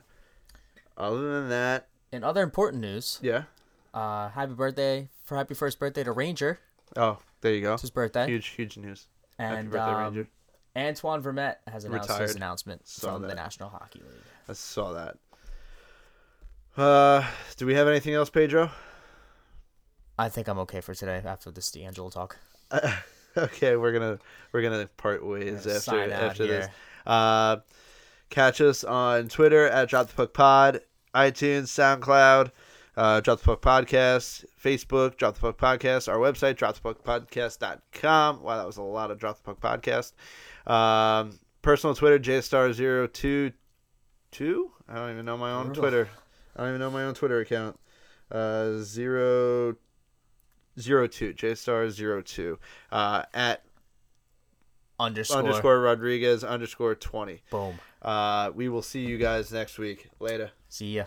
other than that, In other important news, yeah. uh, happy birthday for happy first birthday to Ranger. Oh, there you go. It's his birthday. Huge, huge news. Happy birthday, um, Ranger. Antoine Vermette has announced his announcement Saw from the. National Hockey League. I saw that. Uh, do we have anything else, Pedro? I think I'm okay for today after this DeAngelo talk. <laughs> okay, we're gonna we're gonna part ways Gonna after after this. Uh, catch us on Twitter at Drop the Puck Pod, iTunes, SoundCloud, uh, Drop the Puck Podcast, Facebook, Drop the Puck Podcast, our website, dropthepuckpodcast.com. Wow, that was a lot of Drop the Puck Podcast. Um, personal Twitter, jstar022. I don't even know my own Brutal. Twitter. I don't even know my own Twitter account. Uh, zero zero two jstar zero two uh, at Underscore. underscore Rodriguez underscore 20. Boom. Uh, we will see you guys next week. Later. See ya.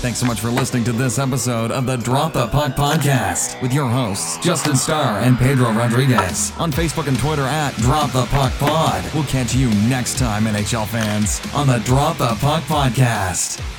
Thanks so much for listening to this episode of the Drop the Puck podcast with your hosts, Justin Starr and Pedro Rodriguez. On Facebook and Twitter at Drop the Puck Pod. We'll catch you next time, NHL fans, on the Drop the Puck podcast.